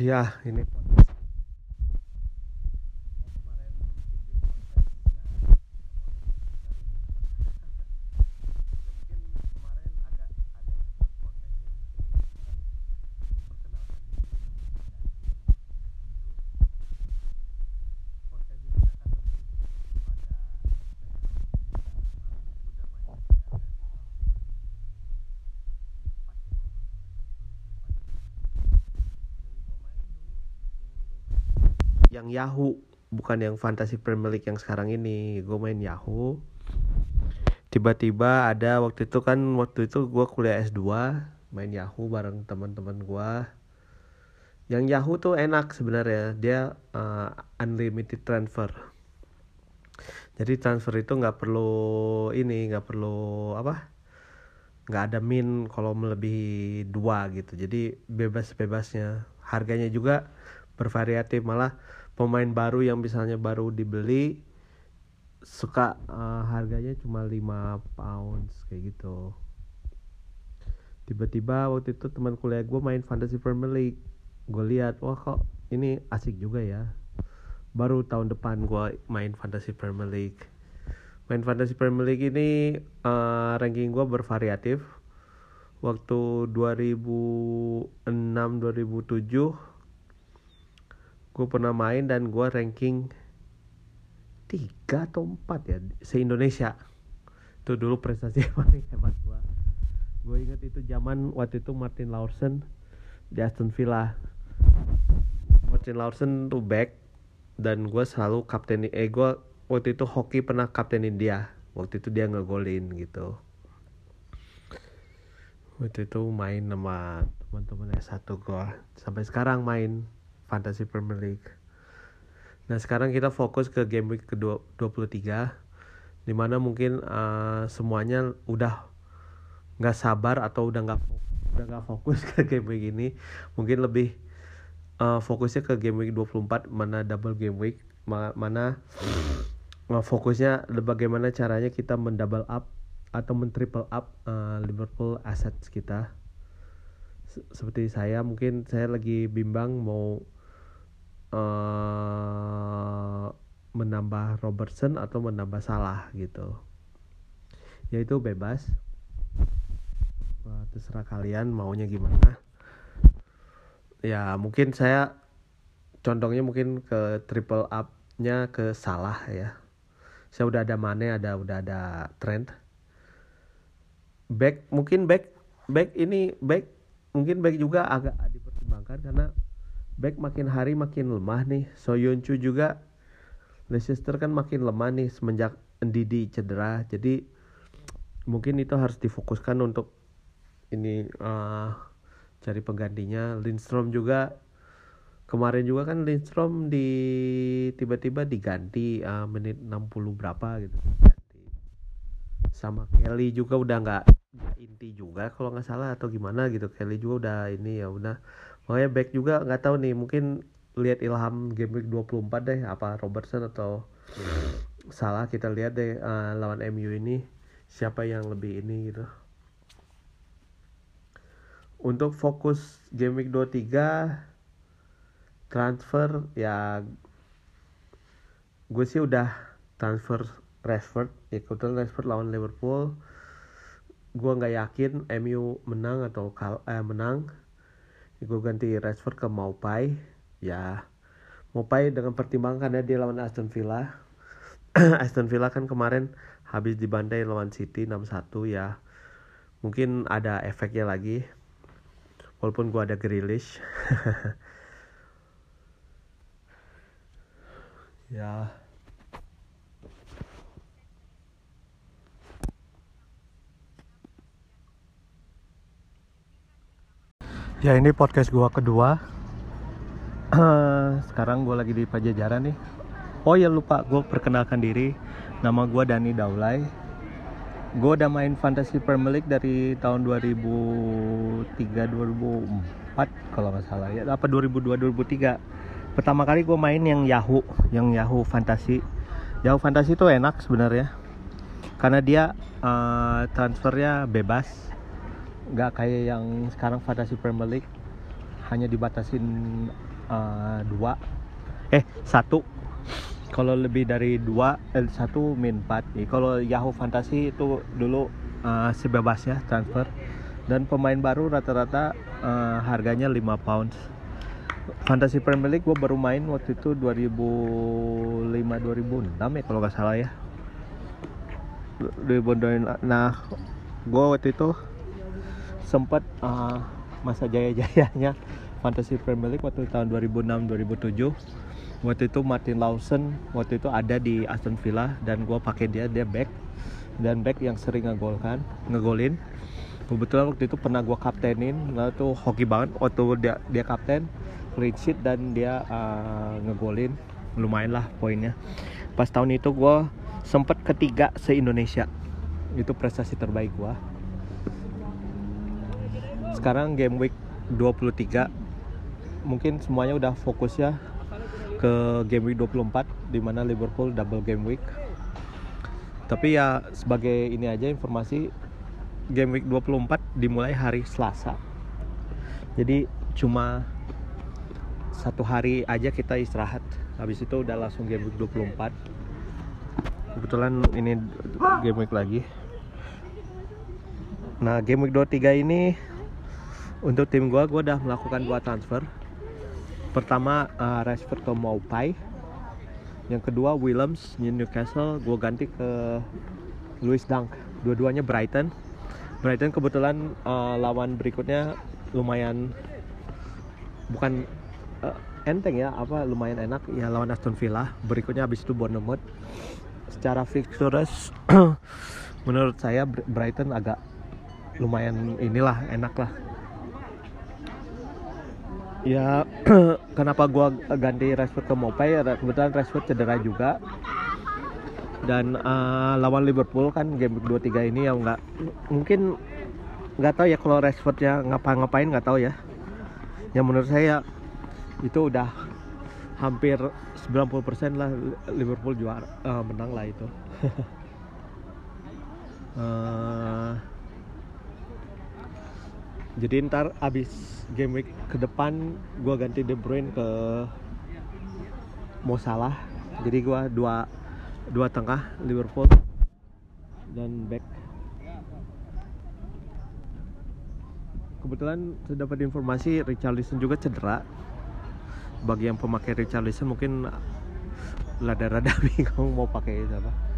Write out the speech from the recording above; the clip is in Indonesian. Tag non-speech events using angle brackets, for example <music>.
Iya, ini yang Yahoo bukan yang Fantasy Premier League yang sekarang ini. Gue main Yahoo. Tiba-tiba ada waktu itu kan waktu itu gue kuliah S2 main Yahoo bareng teman-teman gue yang Yahoo tuh enak sebenarnya dia uh, unlimited transfer. Jadi transfer itu nggak perlu ini nggak perlu apa nggak ada min kalau melebihi dua gitu. Jadi bebas bebasnya harganya juga bervariatif malah pemain baru yang misalnya baru dibeli suka uh, harganya cuma 5 pounds kayak gitu. Tiba-tiba waktu itu teman kuliah gue main fantasy Premier League. Gue lihat wah kok ini asik juga ya. Baru tahun depan gue main fantasy Premier League. Main fantasy Premier League ini uh, ranking gue bervariatif. Waktu 2006 2007 gue pernah main dan gue ranking tiga atau empat ya se Indonesia itu dulu prestasi <laughs> paling hebat gue gue inget itu zaman waktu itu Martin Lawson di Aston Villa. Martin Lawson tuh back dan gue selalu kapten eh gue waktu itu hoki pernah kaptenin dia. Waktu itu dia ngegolin gitu. Waktu itu main sama teman-teman S1 gue sampai sekarang main Fantasy Premier League. Nah sekarang kita fokus ke game week ke-23 Di mana mungkin uh, semuanya udah nggak sabar atau udah nggak udah nggak fokus <laughs> ke game week ini Mungkin lebih uh, fokusnya ke game week 24 mana double game week ma Mana uh, fokusnya bagaimana caranya kita mendouble up atau men-triple up uh, Liverpool assets kita seperti saya mungkin saya lagi bimbang mau uh, menambah Robertson atau menambah salah gitu. Ya itu bebas. Uh, terserah kalian maunya gimana. Ya mungkin saya condongnya mungkin ke triple up nya ke salah ya. Saya udah ada mana ada udah ada trend back mungkin back back ini back mungkin back juga agak dipertimbangkan karena back makin hari makin lemah nih. Soyuncu juga Leicester kan makin lemah nih semenjak Ndidi cedera. Jadi mungkin itu harus difokuskan untuk ini uh, cari penggantinya. Lindstrom juga kemarin juga kan Lindstrom di tiba-tiba diganti uh, menit 60 berapa gitu. Sama Kelly juga udah nggak inti juga kalau nggak salah atau gimana gitu. Kelly juga udah ini ya udah Makanya back juga nggak tahu nih mungkin lihat Ilham game week 24 deh apa Robertson atau salah kita lihat deh uh, lawan MU ini siapa yang lebih ini gitu. Untuk fokus game week 23 transfer ya gue sih udah transfer Rashford ya kebetulan Rashford lawan Liverpool gue nggak yakin MU menang atau kal eh, menang gue ganti Rashford ke Maupai. Ya Maupai dengan pertimbangan ya dia lawan Aston Villa. <clears throat> Aston Villa kan kemarin habis dibantai lawan City 6-1 ya. Mungkin ada efeknya lagi. Walaupun gue ada Grealish. <laughs> Ya Ya ini podcast gua kedua. <clears throat> Sekarang gua lagi di Pajajaran nih. Oh ya lupa, gue perkenalkan diri. Nama gua Dani Daulay. Gue udah main Fantasy Premier League dari tahun 2003 2004 kalau nggak salah ya. Apa 2002 2003. Pertama kali gue main yang Yahoo, yang Yahoo Fantasy. Yahoo Fantasy itu enak sebenarnya. Karena dia uh, transfernya bebas nggak kayak yang sekarang Fantasy Premier League. Hanya dibatasin uh, dua. Eh satu. Kalau lebih dari dua eh, satu min empat. Nih kalau Yahoo Fantasy itu dulu uh, sebebasnya transfer. Dan pemain baru rata-rata uh, harganya 5 pounds. Fantasy Premier League gue baru main waktu itu 2005 2006 ya kalau nggak salah ya. 2006 nah gue waktu itu sempat uh, masa jaya-jayanya Fantasy Premier League waktu tahun 2006 2007 waktu itu Martin Lawson waktu itu ada di Aston Villa dan gue pakai dia dia back. Dan back yang sering ngegolkan ngegolin. Kebetulan waktu itu pernah gue kaptenin lalu tuh hoki banget. Waktu dia dia kapten clean sheet dan dia uh, ngegolin. Lumayan lah poinnya. Pas tahun itu gue sempet ketiga se Indonesia itu prestasi terbaik gue sekarang game week 23 mungkin semuanya udah fokus ya ke game week 24 di mana Liverpool double game week. Tapi ya sebagai ini aja informasi game week 24 dimulai hari Selasa. Jadi cuma satu hari aja kita istirahat. Habis itu udah langsung game week 24 kebetulan ini game week lagi. Nah game week 23 ini untuk tim gua gua udah melakukan dua transfer. Pertama uh, Rashford ke Maupai. Yang kedua Williams Newcastle. Gua ganti ke Louis Dunk. Dua-duanya Brighton. Brighton kebetulan uh, lawan berikutnya lumayan bukan uh, enteng ya apa lumayan enak. Ya lawan Aston Villa. Berikutnya habis itu Bournemouth. Secara fixtures <clears throat> menurut saya Brighton agak lumayan inilah enak lah ya <clears throat> kenapa gua ganti Rashford ke Mopai? Ya kebetulan Rashford cedera juga. Dan uh, lawan Liverpool kan game 23 ini yang nggak mungkin nggak tahu ya kalau Rashford ya ngapa-ngapain nggak tahu ya. Yang menurut saya itu udah hampir 90% lah Liverpool juara uh, menang lah itu. Uh, <laughs> jadi ntar abis game week ke depan gue ganti De Bruyne ke Mo Salah. Jadi gue dua dua tengah Liverpool dan back. Kebetulan saya dapat informasi Richarlison juga cedera. Bagi yang pemakai Richarlison mungkin rada-rada <laughs> bingung mau pakai apa